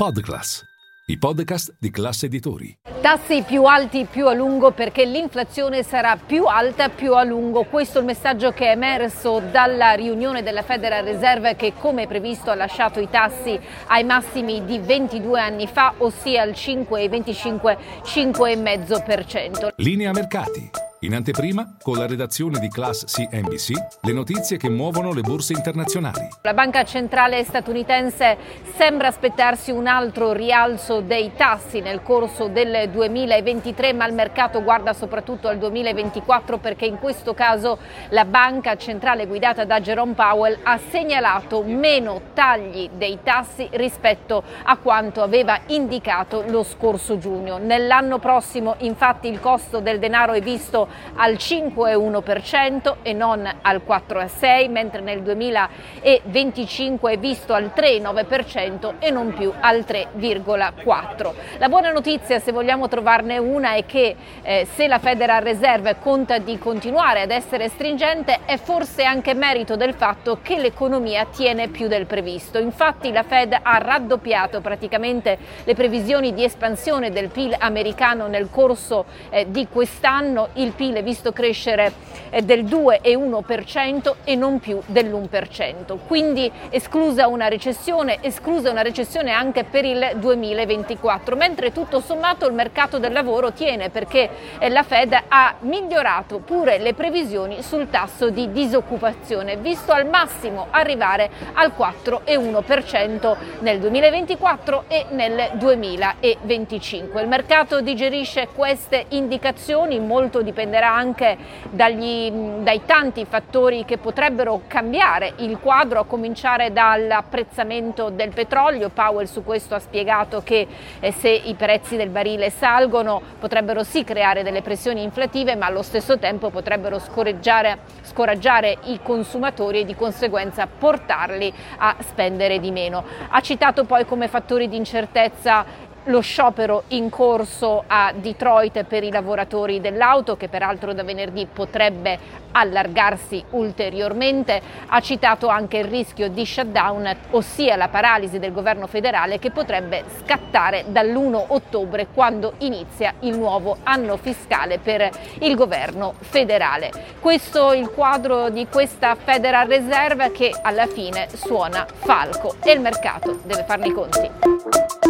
Podclass, i podcast di classe editori. Tassi più alti più a lungo perché l'inflazione sarà più alta più a lungo. Questo è il messaggio che è emerso dalla riunione della Federal Reserve che come previsto ha lasciato i tassi ai massimi di 22 anni fa, ossia al 5,25 5,5%. Linea mercati. In anteprima, con la redazione di Class CNBC, le notizie che muovono le borse internazionali. La banca centrale statunitense sembra aspettarsi un altro rialzo dei tassi nel corso del 2023, ma il mercato guarda soprattutto al 2024 perché in questo caso la banca centrale guidata da Jerome Powell ha segnalato meno tagli dei tassi rispetto a quanto aveva indicato lo scorso giugno. Nell'anno prossimo infatti il costo del denaro è visto al 5,1% e non al 4,6%, mentre nel 2025 è visto al 3,9% e non più al 3,4%. La buona notizia, se vogliamo trovarne una, è che eh, se la Federal Reserve conta di continuare ad essere stringente è forse anche merito del fatto che l'economia tiene più del previsto. Infatti la Fed ha raddoppiato praticamente le previsioni di espansione del PIL americano nel corso eh, di quest'anno. Il PIL è visto crescere eh, del 2,1% e non più dell'1%. Quindi esclusa una recessione, esclusa una recessione anche per il 2024, mentre tutto sommato il mercato del lavoro tiene perché eh, la Fed ha migliorato pure le previsioni sul tasso di disoccupazione, visto al massimo arrivare al 4,1% nel 2024 e nel 2025. Il mercato digerisce queste indicazioni, molto dipendentemente dipenderà anche dagli, dai tanti fattori che potrebbero cambiare il quadro, a cominciare dall'apprezzamento del petrolio. Powell su questo ha spiegato che eh, se i prezzi del barile salgono potrebbero sì creare delle pressioni inflative, ma allo stesso tempo potrebbero scoraggiare i consumatori e di conseguenza portarli a spendere di meno. Ha citato poi come fattori di incertezza lo sciopero in corso a Detroit per i lavoratori dell'auto, che peraltro da venerdì potrebbe allargarsi ulteriormente, ha citato anche il rischio di shutdown, ossia la paralisi del governo federale che potrebbe scattare dall'1 ottobre quando inizia il nuovo anno fiscale per il governo federale. Questo è il quadro di questa Federal Reserve che alla fine suona falco e il mercato deve farne i conti.